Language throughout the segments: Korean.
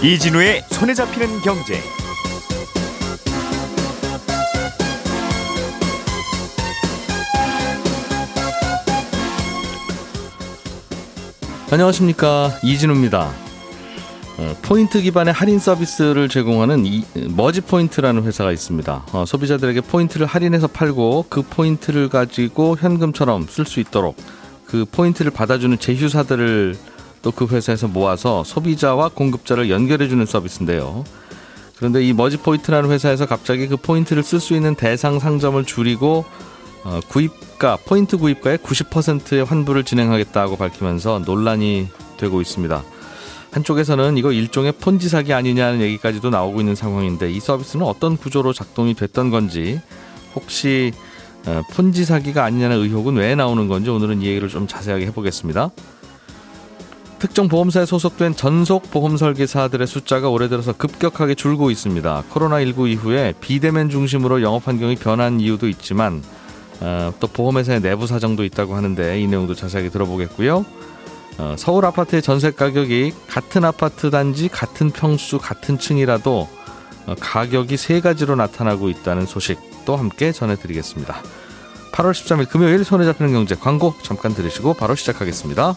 이진우의 손에 잡히는 경제. 안녕하십니까 이진우입니다. 어, 포인트 기반의 할인 서비스를 제공하는 이, 머지 포인트라는 회사가 있습니다. 어, 소비자들에게 포인트를 할인해서 팔고 그 포인트를 가지고 현금처럼 쓸 수 있도록 그 포인트를 받아주는 제휴사들을 또 그 회사에서 모아서 소비자와 공급자를 연결해주는 서비스인데요. 그런데 이 머지 포인트라는 회사에서 갑자기 그 포인트를 쓸 수 있는 대상 상점을 줄이고 어, 구입가 포인트 구입가의 90%의 환불을 진행하겠다고 밝히면서 논란이 되고 있습니다. 한쪽에서는 이거 일종의 폰지 사기 아니냐는 얘기까지도 나오고 있는 상황인데 이 서비스는 어떤 구조로 작동이 됐던 건지 혹시 어, 폰지 사기가 아니냐는 의혹은 왜 나오는 건지 오늘은 이 얘기를 좀 자세하게 해보겠습니다. 특정 보험사에 소속된 전속 보험 설계사들의 숫자가 올해 들어서 급격하게 줄고 있습니다. 코로나19 이후에 비대면 중심으로 영업 환경이 변한 이유도 있지만 어, 또 보험회사의 내부 사정도 있다고 하는데 이 내용도 자세하게 들어보겠고요. 어, 서울 아파트의 전세 가격이 같은 아파트 단지 같은 평수 같은 층이라도 어, 가격이 세 가지로 나타나고 있다는 소식도 함께 전해드리겠습니다. 8월 13일 금요일 손에 잡히는 경제 광고 잠깐 들으시고 바로 시작하겠습니다.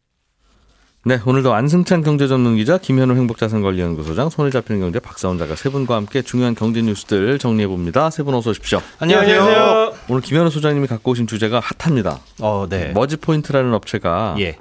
네, 오늘도 안승찬 경제전문기자, 김현우 행복자산관리연구소장, 손에 잡히는 경제 박세훈 작가 세 분과 함께 중요한 경제 뉴스들 정리해 봅니다. 세 분 어서 오십시오. 안녕하세요. 오늘 김현우 소장님이 갖고 오신 주제가 핫합니다. 어, 네. 머지 포인트라는 업체가 예.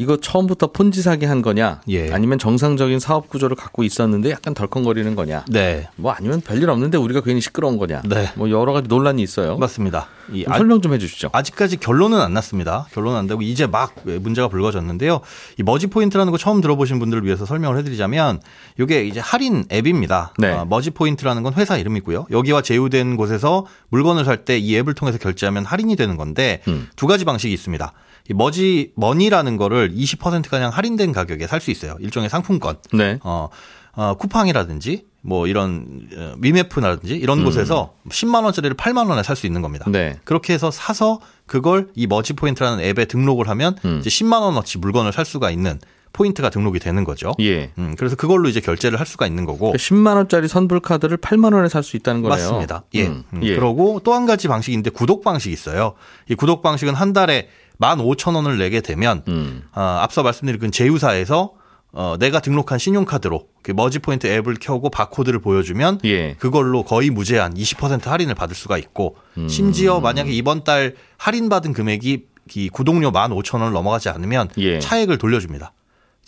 이거 처음부터 폰지 사기 한 거냐? 예. 아니면 정상적인 사업 구조를 갖고 있었는데 약간 덜컹거리는 거냐? 네. 뭐 아니면 별일 없는데 우리가 괜히 시끄러운 거냐? 네. 뭐 여러 가지 논란이 있어요. 맞습니다. 이 좀 아, 설명 좀 해주시죠. 아직까지 결론은 안 났습니다. 결론은 안 되고 이제 막 문제가 불거졌는데요. 이 머지 포인트라는 거 처음 들어보신 분들을 위해서 설명을 해드리자면 이게 이제 할인 앱입니다. 네. 어, 머지 포인트라는 건 회사 이름이고요. 여기와 제휴된 곳에서 물건을 살 때 이 앱을 통해서 결제하면 할인이 되는 건데 음. 두 가지 방식이 있습니다. 이 머지 머니라는 거를 20% 가량 할인된 가격에 살 수 있어요. 일종의 상품권. 네. 어, 어, 쿠팡이라든지 뭐 이런 어, 위메프라든지 이런 곳에서 10만 원짜리를 8만 원에 살 수 있는 겁니다. 음. 네. 그렇게 해서 사서 그걸 이 머지 포인트라는 앱에 등록을 하면 음. 이제 10만 원어치 물건을 살 수가 있는 포인트가 등록이 되는 거죠. 예. 음, 그래서 그걸로 이제 결제를 할 수가 있는 거고. 10만 원짜리 선불 카드를 8만 원에 살 수 있다는 거네요. 맞습니다. 예. 음, 음, 예. 그러고 또 한 가지 방식인데 구독 방식이 있어요. 이 구독 방식은 한 달에 15,000원을 내게 되면 음. 어, 앞서 말씀드린 그 제휴사에서 어, 내가 등록한 신용카드로 그 머지 포인트 앱을 켜고 바코드를 보여주면 예. 그걸로 거의 무제한 20% 할인을 받을 수가 있고 음. 심지어 만약에 이번 달 할인받은 금액이 이 구독료 15,000원을 넘어가지 않으면 예. 음. 차액을 돌려줍니다.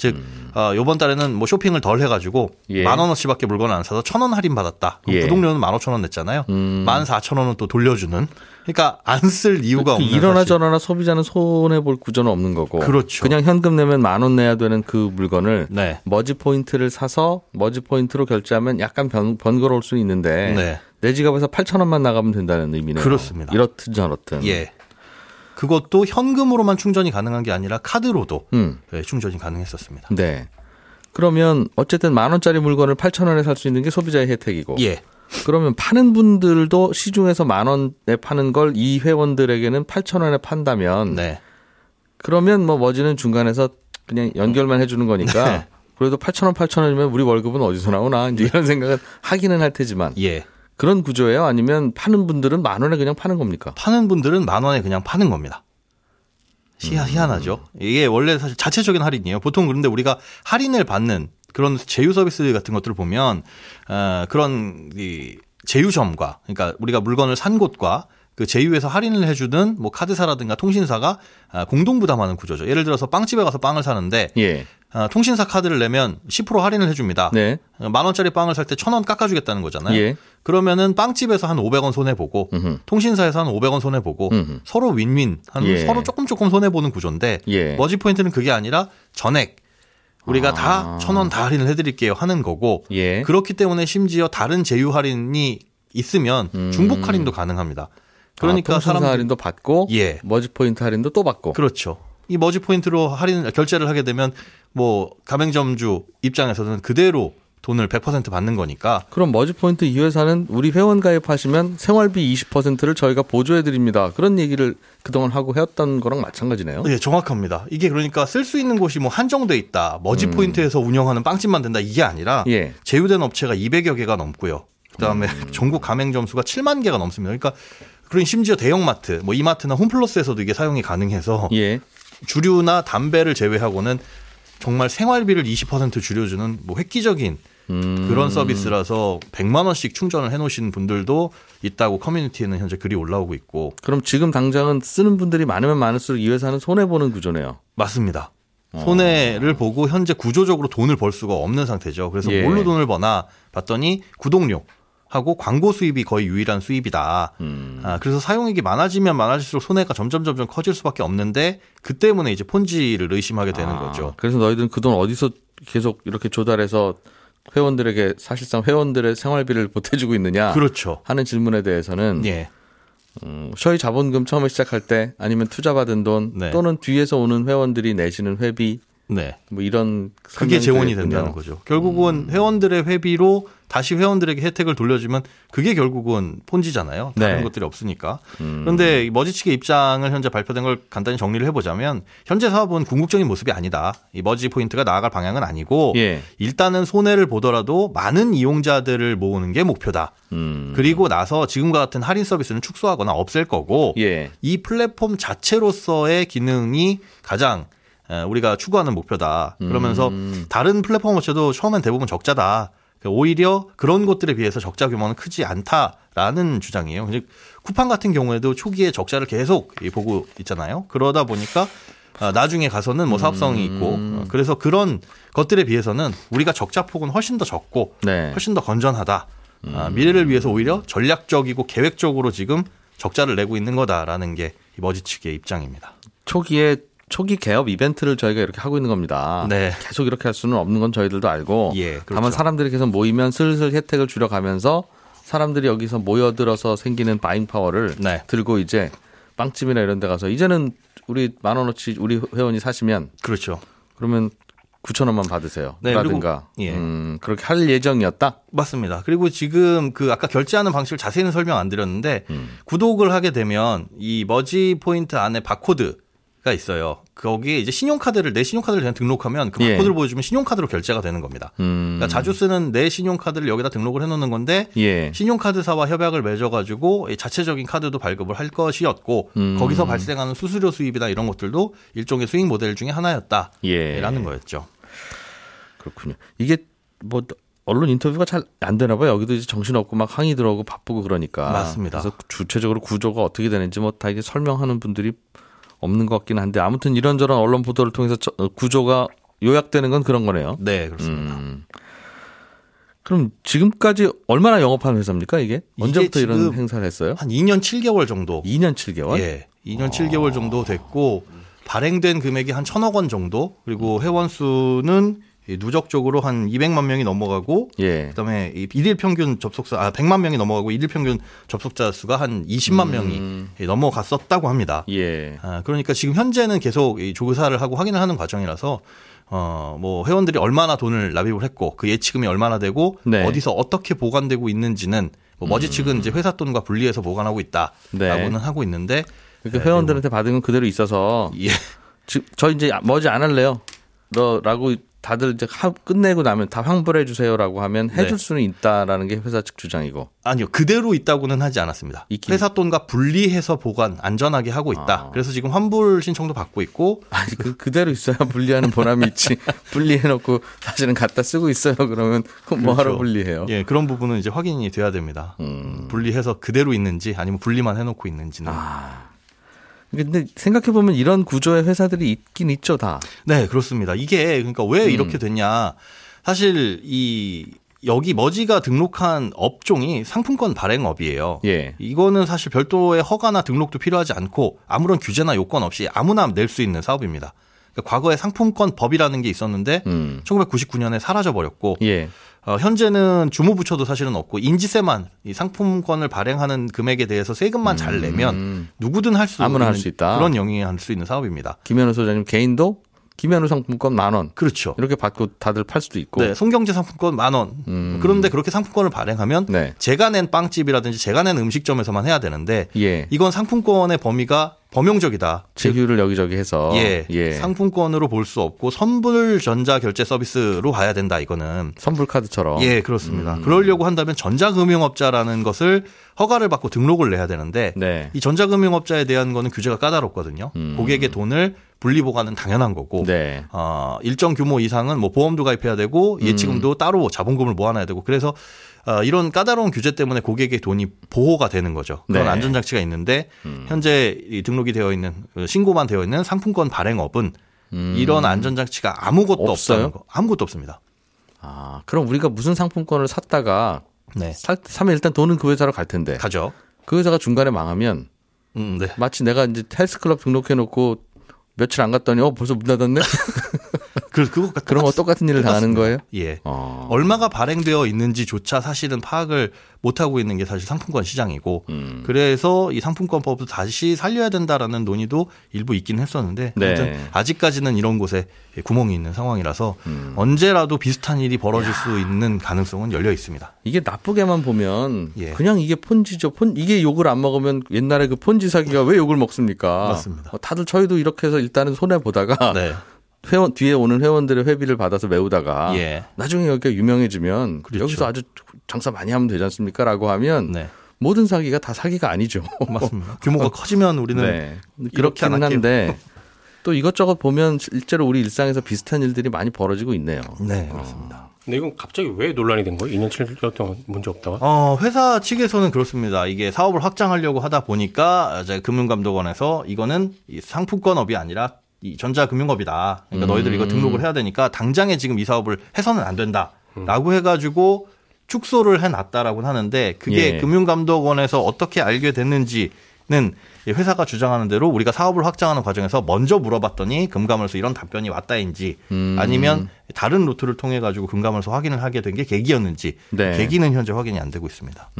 즉, 어, 요번 달에는 뭐 쇼핑을 덜 해가지고 예. 만 원어치밖에 물건을 안 사서 천 원 할인 받았다. 예. 구독료는 만 오천 원 냈잖아요. 음. 만 사천 원은 또 돌려주는. 그러니까 안 쓸 이유가 그 없는 일어나 사실. 저러나 소비자는 손해 볼 구조는 없는 거고. 그렇죠. 그냥 현금 내면 만 원 내야 되는 그 물건을 네. 머지 포인트를 사서 머지 포인트로 결제하면 약간 번, 번거로울 수는 있는데 네. 내 지갑에서 8천 원만 나가면 된다는 의미네요. 그렇습니다. 이렇든 저렇든. 예. 그것도 현금으로만 충전이 가능한 게 아니라 카드로도 음. 네, 충전이 가능했었습니다. 네. 그러면 어쨌든 만 원짜리 물건을 8천 원에 살 수 있는 게 소비자의 혜택이고. 예. 그러면 파는 분들도 시중에서 만 원에 파는 걸 이 회원들에게는 8천 원에 판다면 네. 그러면 뭐 머지는 중간에서 그냥 연결만 해주는 거니까 네. 그래도 8천 원, 8천 원이면 우리 월급은 어디서 나오나 이제 이런 생각은 하기는 할 테지만 예. 그런 구조예요. 아니면 파는 분들은 만 원에 그냥 파는 겁니까? 파는 분들은 만 원에 그냥 파는 겁니다. 희한, 희한하죠. 이게 원래 사실 자체적인 할인이에요. 보통 그런데 우리가 할인을 받는 그런 제휴 서비스 같은 것들을 보면 어, 그런 이 제휴점과 그러니까 우리가 물건을 산 곳과 그 제휴에서 할인을 해주는 뭐 카드사라든가 통신사가 아, 공동 부담하는 구조죠. 예를 들어서 빵집에 가서 빵을 사는데 예. 아, 통신사 카드를 내면 10% 할인을 해줍니다. 네. 어, 만 원짜리 빵을 살 때 천 원 깎아주겠다는 거잖아요. 예. 그러면은 빵집에서 한 500원 손해 보고. 통신사에서 한 500원 손해 보고. 서로 윈윈 한 예. 서로 조금 조금 손해 보는 구조인데 예. 머지 포인트는 그게 아니라 전액 우리가 아. 다천 원 다 할인을 해드릴게요 하는 거고 예. 그렇기 때문에 심지어 다른 제휴 할인이 있으면 음. 중복 할인도 가능합니다. 그러니까 아, 통신사 사람들 할인도 받고 예. 머지 포인트 할인도 또 받고. 그렇죠. 이 머지 포인트로 할인 결제를 하게 되면 뭐 가맹점주 입장에서는 그대로 돈을 100% 받는 거니까 그럼 머지 포인트 이 회사는 우리 회원 가입하시면 생활비 20%를 저희가 보조해 드립니다. 그런 얘기를 그동안 하고 해왔던 거랑 마찬가지네요. 예, 정확합니다. 이게 그러니까 쓸 수 있는 곳이 뭐 한정돼 있다. 머지 포인트에서 운영하는 빵집만 된다. 이게 아니라 음. 예. 제휴된 업체가 200여 개가 넘고요. 그다음에 음. 전국 가맹점 수가 7만 개가 넘습니다. 그러니까 그런 심지어 대형마트, 뭐 이마트나 홈플러스에서도 이게 사용이 가능해서 예. 주류나 담배를 제외하고는 정말 생활비를 20% 줄여주는 뭐 획기적인 음. 그런 서비스라서 100만 원씩 충전을 해놓으신 분들도 있다고 커뮤니티에는 현재 글이 올라오고 있고 그럼 지금 당장은 쓰는 분들이 많으면 많을수록 이 회사는 손해 보는 구조네요. 맞습니다. 손해를 보고 현재 구조적으로 돈을 벌 수가 없는 상태죠. 그래서 예. 뭘로 돈을 버나 봤더니 구독료 하고 광고 수입이 거의 유일한 수입이다. 음. 아, 그래서 사용액이 많아지면 많아질수록 손해가 점점 점점 커질 수밖에 없는데 그 때문에 이제 폰지를 의심하게 되는 아, 거죠. 그래서 너희들은 그 돈 어디서 계속 이렇게 조달해서 회원들에게 사실상 회원들의 생활비를 보태주고 있느냐 그렇죠. 하는 질문에 대해서는 예. 음, 저희 자본금 처음에 시작할 때 아니면 투자받은 돈 네. 또는 뒤에서 오는 회원들이 내시는 회비 네. 뭐 이런 그게 재원이. 된다는 거죠. 결국은 회원들의 회비로 다시 회원들에게 혜택을 돌려주면 그게 결국은 폰지잖아요. 다른 네. 것들이 없으니까. 그런데 이 머지 측의 입장을 현재 발표된 걸 간단히 정리를 해보자면 현재 사업은 궁극적인 모습이 아니다. 이 머지 포인트가 나아갈 방향은 아니고 예. 일단은 손해를 보더라도 많은 이용자들을 모으는 게 목표다. 음. 그리고 나서 지금과 같은 할인 서비스는 축소하거나 없앨 거고 예. 이 플랫폼 자체로서의 기능이 가장 에, 우리가 추구하는 목표다. 그러면서 음. 다른 플랫폼 업체도 처음엔 대부분 적자다. 오히려 그런 곳들에 비해서 적자 규모는 크지 않다라는 주장이에요. 즉 쿠팡 같은 경우에도 초기에 적자를 계속 보고 있잖아요. 그러다 보니까 아, 나중에 가서는 뭐 사업성이 있고 어, 그래서 그런 것들에 비해서는 우리가 적자 폭은 훨씬 더 적고 네. 훨씬 더 건전하다. 아, 미래를 위해서 오히려 전략적이고 계획적으로 지금 적자를 내고 있는 거다라는 게이 머지 측의 입장입니다. 초기에 초기 개업 이벤트를 저희가 이렇게 하고 있는 겁니다. 네. 계속 이렇게 할 수는 없는 건 저희들도 알고 예, 그렇죠. 다만 사람들이 계속 모이면 슬슬 혜택을 줄여가면서 사람들이 여기서 모여들어서 생기는 바잉 파워를 네. 들고 이제 빵집이나 이런 데 가서 이제는 우리 만 원어치 우리 회원이 사시면 그렇죠. 그러면 9천 원만 받으세요. 네, 라든가 그리고- 예. 음, 그렇게 할 예정이었다. 맞습니다. 그리고 지금 그 아까 결제하는 방식을 자세히는 설명 안 드렸는데 구독을 하게 되면 이 머지 포인트 안에 바코드가 있어요. 거기에 이제 신용카드를 내 신용카드를 그냥 등록하면 그 예. 바코드를 보여주면 신용카드로 결제가 되는 겁니다. 음, 그러니까 자주 쓰는 내 신용카드를 여기다 등록을 해놓는 건데 예. 신용카드사와 협약을 맺어가지고 이 자체적인 카드도 발급을 할 것이었고 음. 거기서 발생하는 수수료 수입이나 이런 것들도 일종의 수익 모델 중에 하나였다라는 예. 거였죠. 그렇군요. 이게 뭐 언론 인터뷰가 잘 안 되나 봐요. 여기도 이제 정신없고 막 항의 들어오고 바쁘고 그러니까. 맞습니다. 그래서 주체적으로 구조가 어떻게 되는지 뭐 다 이게 설명하는 분들이 없는 것 같긴 한데 아무튼 이런저런 언론 보도를 통해서 저- 어, 구조가 요약되는 건 그런 거네요. 네, 그렇습니다. 음. 그럼 지금까지 얼마나 영업한 회사입니까 이게? 언제부터 이런 지금 행사를 했어요? 한 2년 7개월 정도 2년 7개월? 예, 2년 7개월 정도 됐고 발행된 금액이 한 천억 원 정도 그리고 회원 수는 이 누적적으로 한 200만 명이 넘어가고 예. 그다음에 이 일일 평균 접속자 아 100만 명이 넘어가고 일일 평균 접속자 수가 한 20만 명이 예, 넘어갔었다고 합니다. 음. 예. 아, 그러니까 지금 현재는 계속 이 조사를 하고 확인을 하는 과정이라서 어, 뭐 회원들이 얼마나 돈을 납입을 했고 그 예치금이 얼마나 되고 네. 어디서 어떻게 보관되고 있는지는 뭐 머지 측은 이제 회사 돈과 분리해서 보관하고 있다라고는 네. 하고 있는데 그러니까 회원들한테 받은 건 그대로 있어서 예. 지- 저 이제 머지 안 할래요. 너라고 다들 이제 하- 끝내고 나면 다 환불해 주세요라고 하면 해줄 네. 수는 있다라는 게 회사 측 주장이고. 아니요 그대로 있다고는 하지 않았습니다. 있긴- 회사 돈과 분리해서 보관 안전하게 하고 있다. 아. 그래서 지금 환불 신청도 받고 있고 아니 그 그대로 있어야 분리하는 보람이 있지. 분리해 놓고 사실은 갖다 쓰고 있어요. 그러면 그럼 뭐 하러 그렇죠. 분리해요? 예 그런 부분은 이제 확인이 돼야 됩니다. 음. 분리해서 그대로 있는지 아니면 분리만 해놓고 있는지는 아. 근데 생각해 보면 이런 구조의 회사들이 있긴 있죠, 다. 네, 그렇습니다. 이게 그러니까 왜 음. 이렇게 됐냐. 사실 이 여기 머지가 등록한 업종이 상품권 발행업이에요. 예. 이거는 사실 별도의 허가나 등록도 필요하지 않고 아무런 규제나 요건 없이 아무나 낼 수 있는 사업입니다. 그러니까 과거에 상품권 법이라는 게 있었는데 음. 1999년에 사라져 버렸고 예. 어, 현재는 주무부처도 사실은 없고 인지세만 이 상품권을 발행하는 금액에 대해서 세금만 잘 내면 누구든 할수 음. 아무나 있는 할수 있다. 그런 영위에 할 수 있는 사업입니다. 김현우 소장님 개인도 김현우 상품권 만 원. 그렇죠. 이렇게 받고 다들 팔 수도 있고. 네, 송경제 상품권 만 원. 그런데 그렇게 상품권을 발행하면 음. 네. 제가 낸 빵집이라든지 제가 낸 음식점에서만 해야 되는데 예. 이건 상품권의 범위가 범용적이다. 즉, 제휴를 여기저기 해서. 예, 상품권으로 볼 수 없고 선불 전자 결제 서비스로 가야 된다 이거는. 선불 카드처럼. 예, 그렇습니다. 음. 그러려고 한다면 전자금융업자라는 것을 허가를 받고 등록을 내야 되는데 네. 이 전자금융업자에 대한 거는 규제가 까다롭거든요. 음. 고객의 돈을 분리 보관은 당연한 거고 네. 어, 일정 규모 이상은 뭐 보험도 가입해야 되고 음. 예치금도 따로 자본금을 모아놔야 되고 그래서 어, 이런 까다로운 규제 때문에 고객의 돈이 보호가 되는 거죠. 그런 네. 음. 안전장치가 있는데 현재 이 등록이 되어 있는 어, 신고만 되어 있는 상품권 발행업은 이런 안전장치가 아무것도 음. 없어요? 없다는 거. 아무것도 없습니다. 아, 그럼 우리가 무슨 상품권을 샀다가 네. 사, 사면 일단 돈은 그 회사로 갈 텐데. 가죠. 그 회사가 중간에 망하면 음, 네. 마치 내가 이제 헬스클럽 등록해 놓고 며칠 안 갔더니 어 벌써 문 닫았네. 그 그거 그런 거 똑같은 일을 당하는 거예요? 예. 어. 얼마가 발행되어 있는지조차 사실은 파악을 못 하고 있는 게 사실 상품권 시장이고 음. 그래서 이 상품권법도 다시 살려야 된다라는 논의도 일부 있긴 했었는데 네. 아무튼 아직까지는 이런 곳에 구멍이 있는 상황이라서 음. 언제라도 비슷한 일이 벌어질 수 있는 가능성은 열려 있습니다. 이게 나쁘게만 보면 예. 그냥 이게 폰지죠. 폰 이게 욕을 안 먹으면 옛날에 그 폰지 사기가 왜 욕을 먹습니까? 맞습니다. 어, 다들 저희도 이렇게 해서 일단은 손해 보다가 네. 회원 뒤에 오는 회원들의 회비를 받아서 메우다가 예. 나중에 여기가 유명해지면 그렇죠. 여기서 아주 장사 많이 하면 되지 않습니까라고 하면 네. 모든 사기가 다 사기가 아니죠. 맞습니다. 규모가 커지면 우리는 네. 그렇긴. 한데 또 이것저것 보면 실제로 우리 일상에서 비슷한 일들이 많이 벌어지고 있네요. 네, 그렇습니다. 근데 이건 갑자기 왜 논란이 된 거예요? 2년 7년 동안 문제 없다가? 어, 회사 측에서는 그렇습니다. 이게 사업을 확장하려고 하다 보니까 이제 금융감독원에서 이거는 이 상품권업이 아니라 이 전자금융업이다. 그러니까 너희들 이거 등록을 해야 되니까 당장에 지금 이 사업을 해서는 안 된다 라고 해가지고 축소를 해놨다라고 하는데 그게 예. 금융감독원에서 어떻게 알게 됐는지는 이 회사가 주장하는 대로 우리가 사업을 확장하는 과정에서 먼저 물어봤더니 금감원에서 이런 답변이 왔다인지 음. 아니면 다른 루트를 통해 가지고 금감원에서 확인을 하게 된 게 계기였는지 네. 계기는 현재 확인이 안 되고 있습니다.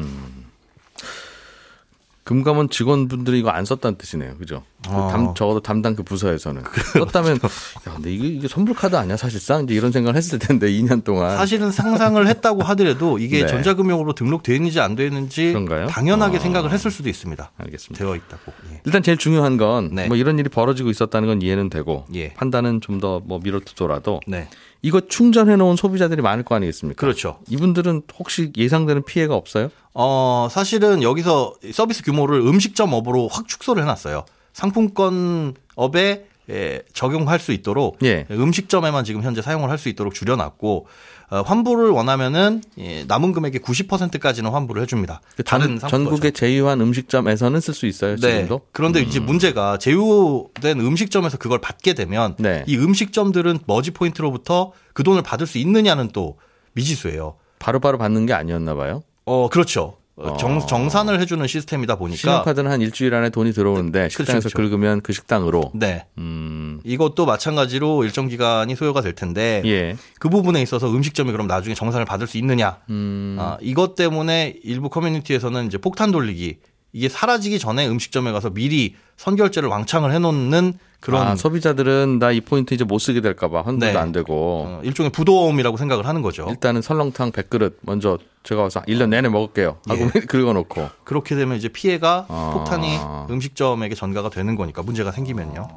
금감원 직원분들이 이거 안 썼다는 뜻이네요. 그죠? 그 어. 담, 적어도 담당 그 부서에서는. 썼다면, 야, 근데 이게, 이게 선불카드 아니야, 사실상? 이제 이런 생각을 했을 텐데, 2년 동안. 사실은 상상을 했다고 하더라도 이게 네. 전자금융으로 등록되어 있는지 안 되어 있는지 그런가요? 당연하게 아. 생각을 했을 수도 있습니다. 알겠습니다. 되어 있다고. 예. 일단 제일 중요한 건, 네. 뭐 이런 일이 벌어지고 있었다는 건 이해는 되고, 예. 판단은 좀 더 뭐 미뤄두더라도, 네. 이거 충전해 놓은 소비자들이 많을 거 아니겠습니까? 그렇죠. 이분들은 혹시 예상되는 피해가 없어요? 어, 사실은 여기서 서비스 규모를 음식점 업으로 확 축소를 해 놨어요. 상품권 업에 예, 적용할 수 있도록 예. 음식점에만 지금 현재 사용을 할 수 있도록 줄여놨고 어, 환불을 원하면은 예, 남은 금액의 90%까지는 환불을 해줍니다. 그 전, 다른 전국의 제휴한 음식점에서는 쓸 수 있어요, 네. 지금도? 그런데 이제 문제가 제휴된 음식점에서 그걸 받게 되면 네. 이 음식점들은 머지 포인트로부터 그 돈을 받을 수 있느냐는 또 미지수예요. 바로바로 받는 게 아니었나 봐요. 어, 그렇죠. 어, 정, 어. 정산을 해주는 시스템이다 보니까. 신용카드는 한 일주일 안에 돈이 들어오는데 식당에서 그렇죠. 긁으면 그 식당으로. 네. 음, 이것도 마찬가지로 일정 기간이 소요가 될 텐데 예. 그 부분에 있어서 음식점이 그럼 나중에 정산을 받을 수 있느냐 음, 아, 이것 때문에 일부 커뮤니티에서는 이제 폭탄 돌리기 이게 사라지기 전에 음식점에 가서 미리 선결제를 왕창을 해놓는 그런 아, 소비자들은 나 이 포인트 이제 못 쓰게 될까봐 환불도 네. 안 되고 어, 일종의 부도움이라고 생각을 하는 거죠. 일단은 설렁탕 100그릇 먼저 제가 와서 1년 내내 먹을게요 하고 예. 긁어놓고 그렇게 되면 이제 피해가 아. 폭탄이 음식점에게 전가가 되는 거니까 문제가 생기면요.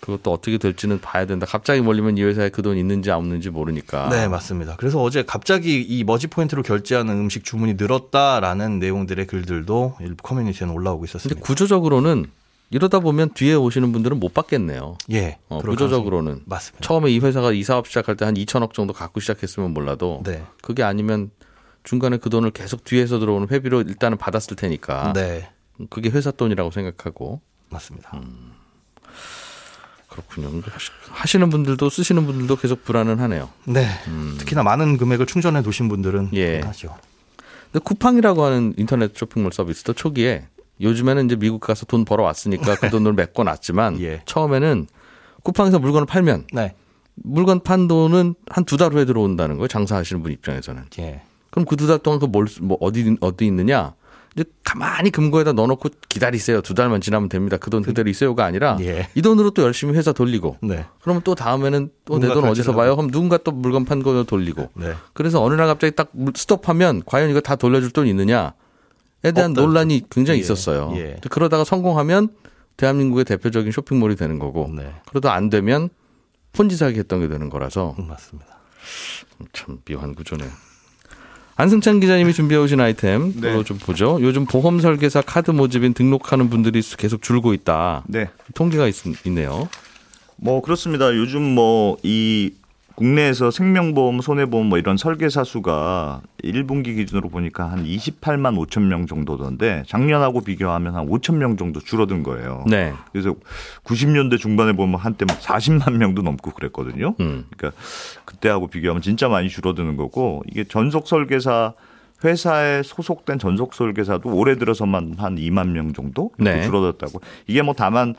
그것도 어떻게 될지는 봐야 된다. 갑자기 몰리면 이 회사에 그 돈 있는지 없는지 모르니까. 네, 맞습니다. 그래서 어제 갑자기 이 머지 포인트로 결제하는 음식 주문이 늘었다라는 내용들의 글들도 일부 커뮤니티에는 올라오고 근데 있었습니다. 구조적으로는 이러다 보면 뒤에 오시는 분들은 못 받겠네요. 예, 어, 구조적으로는 맞습니다. 처음에 이 회사가 이 사업 시작할 때 한 2천억 정도 갖고 시작했으면 몰라도 네, 그게 아니면 중간에 그 돈을 계속 뒤에서 들어오는 회비로 일단은 받았을 테니까 네, 그게 회사 돈이라고 생각하고 맞습니다. 음. 그렇군요. 하시- 하시는 분들도 쓰시는 분들도 계속 불안은 하네요. 네, 특히나 많은 금액을 충전해 두신 분들은 음. 예. 하죠. 근데 쿠팡이라고 하는 인터넷 쇼핑몰 서비스도 초기에 요즘에는 이제 미국 가서 돈 벌어 왔으니까 그 돈을 메꿔 놨지만 예. 처음에는 쿠팡에서 물건을 팔면 네, 물건 판 돈은 한 두 달 후에 들어온다는 거예요. 장사하시는 분 입장에서는. 예. 그럼 그 두 달 동안 그뭘 뭐 어디 어디 있느냐? 가만히 금고에다 넣어놓고 기다리세요. 두 달만 지나면 됩니다. 그 돈 그대로 있어요가 아니라 예. 이 돈으로 또 열심히 회사 돌리고. 네. 그러면 또 다음에는 또 내 돈 어디서 봐요? 그럼 누군가 또 물건 판 거 돌리고. 네. 그래서 어느 날 갑자기 딱 스톱하면 과연 이거 다 돌려줄 돈 있느냐에 대한 없다, 논란이 굉장히 예, 있었어요. 예. 그러다가 성공하면 대한민국의 대표적인 쇼핑몰이 되는 거고 네. 그러다 안 되면 폰지 사기 했던 게 되는 거라서 음, 맞습니다. 참 묘한 구조네요. 안승찬 기자님이 준비해 오신 아이템 네. 로좀 보죠. 요즘 보험 설계사 카드 모집인 등록하는 분들이 계속 줄고 있다. 네. 통계가 있, 있네요. 뭐 그렇습니다. 요즘 뭐 이 국내에서 생명보험, 손해보험 뭐 이런 설계사 수가 1분기 기준으로 보니까 한 28만 5천 명 정도던데 작년하고 비교하면 한 5천 명 정도 줄어든 거예요. 네. 그래서 90년대 중반에 보면 한때 막 40만 명도 넘고 그랬거든요. 음. 그러니까 그때하고 비교하면 진짜 많이 줄어드는 거고 이게 전속 설계사 회사에 소속된 전속 설계사도 올해 들어서만 한 2만 명 정도 네. 줄어들었다고. 이게 뭐 다만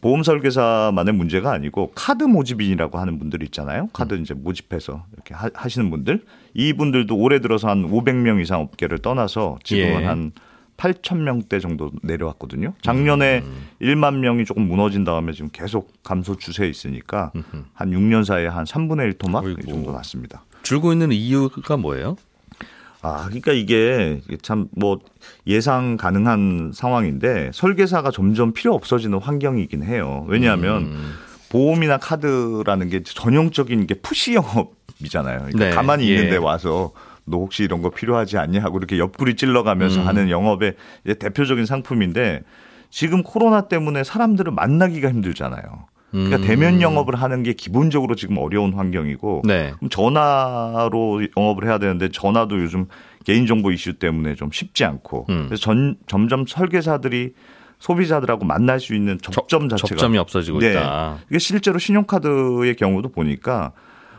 보험 설계사만의 문제가 아니고 카드 모집인이라고 하는 분들 있잖아요. 카드 이제 모집해서 이렇게 하, 하시는 분들 이분들도 올해 들어서 한 500명 이상 업계를 떠나서 지금은 예. 한 8천 명대 정도 내려왔거든요. 작년에 1만 명이 조금 무너진 다음에 지금 계속 감소 추세에 있으니까 한 6년 사이에 한 3분의 1 토막 이. 정도 났습니다. 줄고 있는 이유가 뭐예요? 아, 그러니까 이게 참 뭐 예상 가능한 상황인데 설계사가 점점 필요 없어지는 환경이긴 해요. 왜냐하면 음. 보험이나 카드라는 게 전형적인 게 푸시 영업이잖아요. 그러니까 네, 가만히 예. 있는데 와서 너 혹시 이런 거 필요하지 않냐 하고 이렇게 옆구리 찔러가면서 음. 하는 영업의 대표적인 상품인데 지금 코로나 때문에 사람들을 만나기가 힘들잖아요. 그러니까 음. 대면 영업을 하는 게 기본적으로 지금 어려운 환경이고 네. 그럼 전화로 영업을 해야 되는데 전화도 요즘 개인정보 이슈 때문에 좀 쉽지 않고 음. 그래서 전, 점점 설계사들이 소비자들하고 만날 수 있는 접점 자체가 접점이 없어지고 네. 있다. 이게 실제로 신용카드의 경우도 보니까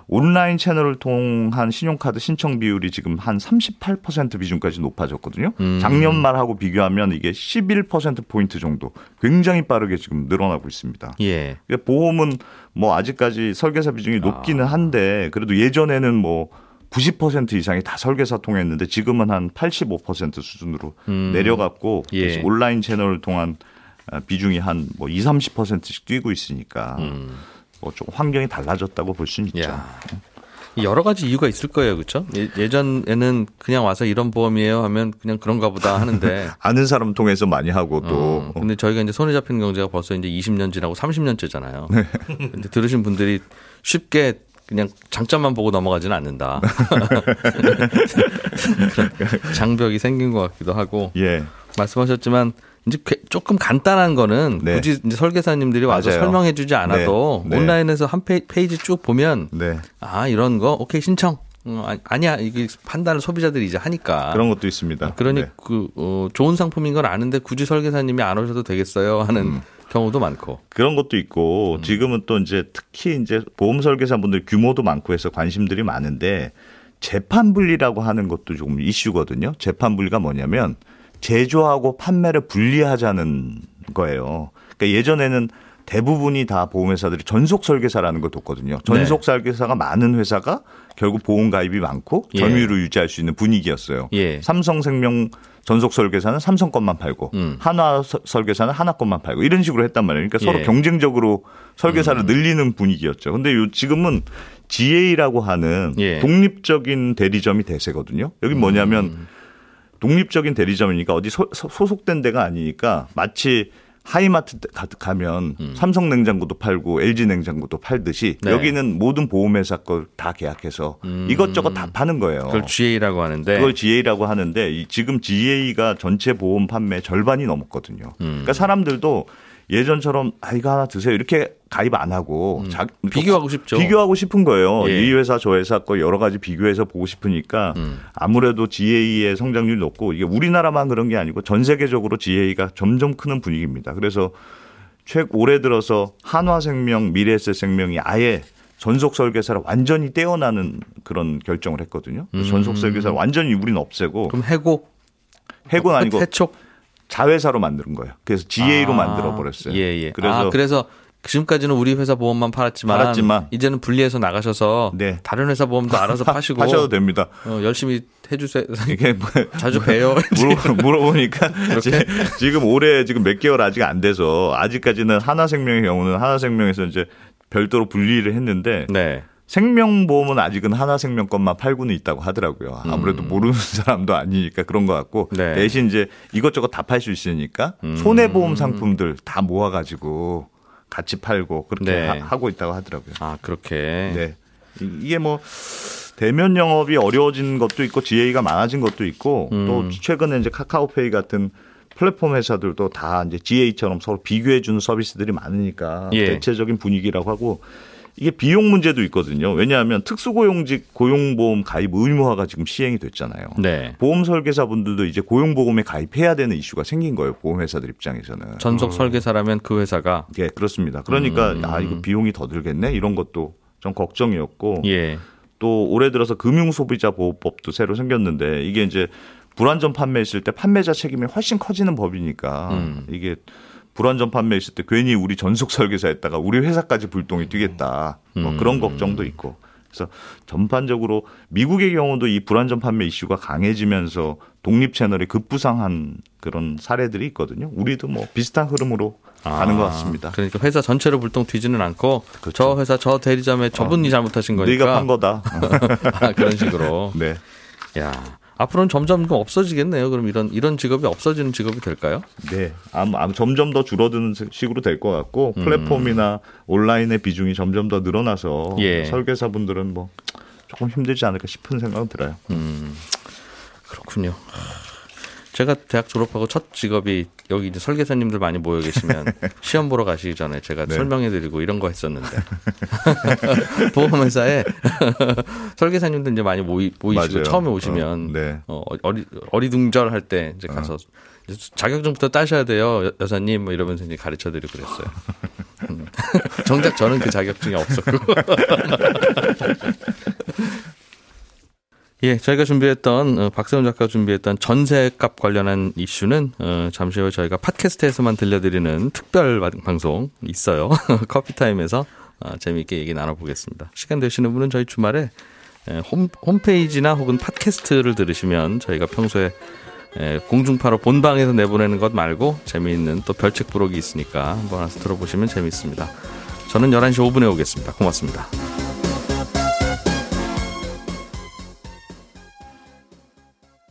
온라인 채널을 통한 신용카드 신청 비율이 지금 한 38% 비중까지 높아졌거든요. 음. 작년 말하고 비교하면 이게 11%포인트 정도 굉장히 빠르게 지금 늘어나고 있습니다. 예. 그러니까 보험은 뭐 아직까지 설계사 비중이 높기는 한데 그래도 예전에는 뭐 90% 이상이 다 설계사 통했는데 지금은 한 85% 수준으로 음. 내려갔고 예. 온라인 채널을 통한 아, 비중이 한 뭐 20, 30%씩 뛰고 있으니까 뭐 조금 환경이 달라졌다고 볼 수는 있죠. 음. 야. 여러 가지 이유가 있을 거예요, 그렇죠? 예전에는 그냥 와서 이런 보험이에요 하면 그냥 그런가 보다 하는데 아는 사람 통해서 많이 하고 또 어, 근데 저희가 이제 손에 잡히는 경제가 벌써 이제 20년 지나고 30년째잖아요. 네. 근데 들으신 분들이 쉽게 그냥 장점만 보고 넘어가지는 않는다. 장벽이 생긴 것 같기도 하고 예. 말씀하셨지만 이제 꽤- 조금 간단한 거는 네. 굳이 이제 설계사님들이 와서 맞아요. 설명해주지 않아도 네. 네. 온라인에서 한 페이- 페이지 쭉 보면 네. 아 이런 거 오케이 신청 어, 아니- 아니야 이게 판단을 소비자들이 이제 하니까 그런 것도 있습니다. 그러니 네. 그 어, 좋은 상품인 걸 아는데 굳이 설계사님이 안 오셔도 되겠어요 하는 음. 경우도 많고 그런 것도 음. 있고 지금은 또 이제 특히 이제 보험 설계사분들 규모도 많고 해서 관심들이 많은데 재판 분리라고 하는 것도 조금 이슈거든요. 재판 분리가 뭐냐면 제조하고 판매를 분리하자는 거예요. 그러니까 예전에는 대부분이 다 보험회사들이 전속 설계사라는 걸 뒀거든요. 전속 설계사가 많은 회사가 결국 보험 가입이 많고 예. 점유율을 유지할 수 있는 분위기였어요. 예. 삼성생명 전속 설계사는 삼성 것만 팔고 음. 한화 서- 설계사는 한화 것만 팔고 이런 식으로 했단 말이에요. 그러니까 서로 예. 음. 경쟁적으로 설계사를 늘리는 분위기였죠. 근데 요 지금은 GA라고 하는 예. 독립적인 대리점이 대세거든요. 여기 뭐냐면 음. 독립적인 대리점이니까 어디 소, 속된 데가 아니니까 마치 하이마트 가- 가면 삼성 냉장고도 팔고 LG 냉장고도 팔듯이 음. 네. 여기는 모든 보험회사 걸 다 계약해서 이것저것 다 파는 거예요. 음. 그걸 GA라고 하는데 그걸 GA라고 하는데 이 지금 GA가 전체 보험 판매 절반이 넘었거든요. 음. 그러니까 사람들도 예전처럼 아 이거 하나 드세요 이렇게 가입 안 하고 자, 음. 비교하고 싶죠. 비교하고 싶은 거예요. 예. 이 회사 저 회사 거 여러 가지 비교해서 보고 싶으니까 음. 아무래도 GA의 성장률이 높고 이게 우리나라만 그런 게 아니고 전 세계적으로 GA가 점점 크는 분위기입니다. 그래서 최 올해 들어서 한화생명, 미래에셋생명이 아예 전속 설계사를 완전히 떼어나는 그런 결정을 했거든요. 그래서 전속 설계사를 완전히 우리는 없애고 음. 그럼 해고 해고는 아니고 해촉 자회사로 만드는 거예요. 그래서 GA로 아, 만들어 버렸어요. 예, 예. 그래서 아, 그래서 지금까지는 우리 회사 보험만 팔았지만, 팔았지만. 이제는 분리해서 나가셔서 네. 다른 회사 보험도 알아서 파시고 하셔도 됩니다. 어, 열심히 해주세요. 이게 뭐 자주 봬요. 물어, 물어보니까 지- 지금 올해 지금 몇 개월 아직 안 돼서 아직까지는 하나생명의 경우는 하나생명에서 이제 별도로 분리를 했는데 네. 생명보험은 아직은 하나생명 것만 팔고는 있다고 하더라고요. 아무래도 모르는 사람도 아니니까 그런 것 같고 음. 네. 대신 이제 이것저것 다 팔 수 있으니까 음. 손해보험 상품들 다 모아가지고 같이 팔고 그렇게 네. 하, 고 있다고 하더라고요. 아 그렇게. 네. 이- 이게 뭐 대면 영업이 어려워진 것도 있고 GA가 많아진 것도 있고 음. 또 최근에 이제 카카오페이 같은 플랫폼 회사들도 다 이제 GA처럼 서로 비교해 주는 서비스들이 많으니까 예. 대체적인 분위기라고 하고 이게 비용 문제도 있거든요. 왜냐하면 특수고용직 고용보험 가입 의무화가 지금 시행이 됐잖아요. 네. 보험 설계사분들도 이제 고용보험에 가입해야 되는 이슈가 생긴 거예요. 보험회사들 입장에서는. 전속 설계사라면 그 회사가 예, 그렇습니다. 그러니까 음. 아 이거 비용이 더 들겠네 이런 것도 좀 걱정이었고 예. 또 올해 들어서 금융소비자보호법도 새로 생겼는데 이게 이제 불안전 판매했을 때 판매자 책임이 훨씬 커지는 법이니까 음. 이게 불안전 판매했을 때 괜히 우리 전속 설계사했다가 우리 회사까지 불똥이 뛰겠다 뭐 음. 그런 걱정도 있고 그래서 전반적으로 미국의 경우도 이 불안전 판매 이슈가 강해지면서 독립 채널이 급부상한 그런 사례들이 있거든요. 우리도 뭐 비슷한 흐름으로 가는 것 같습니다. 그러니까 회사 전체로 불똥 튀지는 않고 저 회사 저 대리점에 저분이 잘못하신 거니까. 그렇죠. 어. 네가 판 거다. 아, 그런 식으로. 네. 야. 앞으로는 점점 좀 없어지겠네요. 그럼 이런 이런 직업이 없어지는 직업이 될까요? 네, 아마 아마 점점 더 줄어드는 식으로 될 것 같고 플랫폼이나 온라인의 비중이 점점 더 늘어나서 예. 설계사분들은 뭐 조금 힘들지 않을까 싶은 생각은 들어요. 그렇군요. 제가 대학 졸업하고 첫 직업이 여기 이제 설계사님들 많이 모여 계시면 시험 보러 가시기 전에 제가 네. 설명해드리고 이런 거 했었는데 보험회사에 설계사님들 이제 많이 모이, 모이시고 맞아요. 처음에 오시면 어, 네. 어, 어리 어리둥절할 때 이제 가서 이제 자격증부터 따셔야 돼요 여- 여사님 뭐 이러면서 이제 가르쳐드리고 그랬어요. 음. 정작 저는 그 자격증이 없었고. 예, 저희가 준비했던 어, 박세훈 작가 준비했던 전세값 관련한 이슈는 어, 잠시 후에 저희가 팟캐스트에서만 들려드리는 특별 바- 방송 있어요. 커피 타임에서 어, 재미있게 얘기 나눠보겠습니다. 시간 되시는 분은 저희 주말에 에, 홈, 홈페이지나 혹은 팟캐스트를 들으시면 저희가 평소에 에, 공중파로 본방에서 내보내는 것 말고 재미있는 또 별책 부록이 있으니까 한번 와서 들어보시면 재미있습니다. 저는 11시 5분에 오겠습니다. 고맙습니다.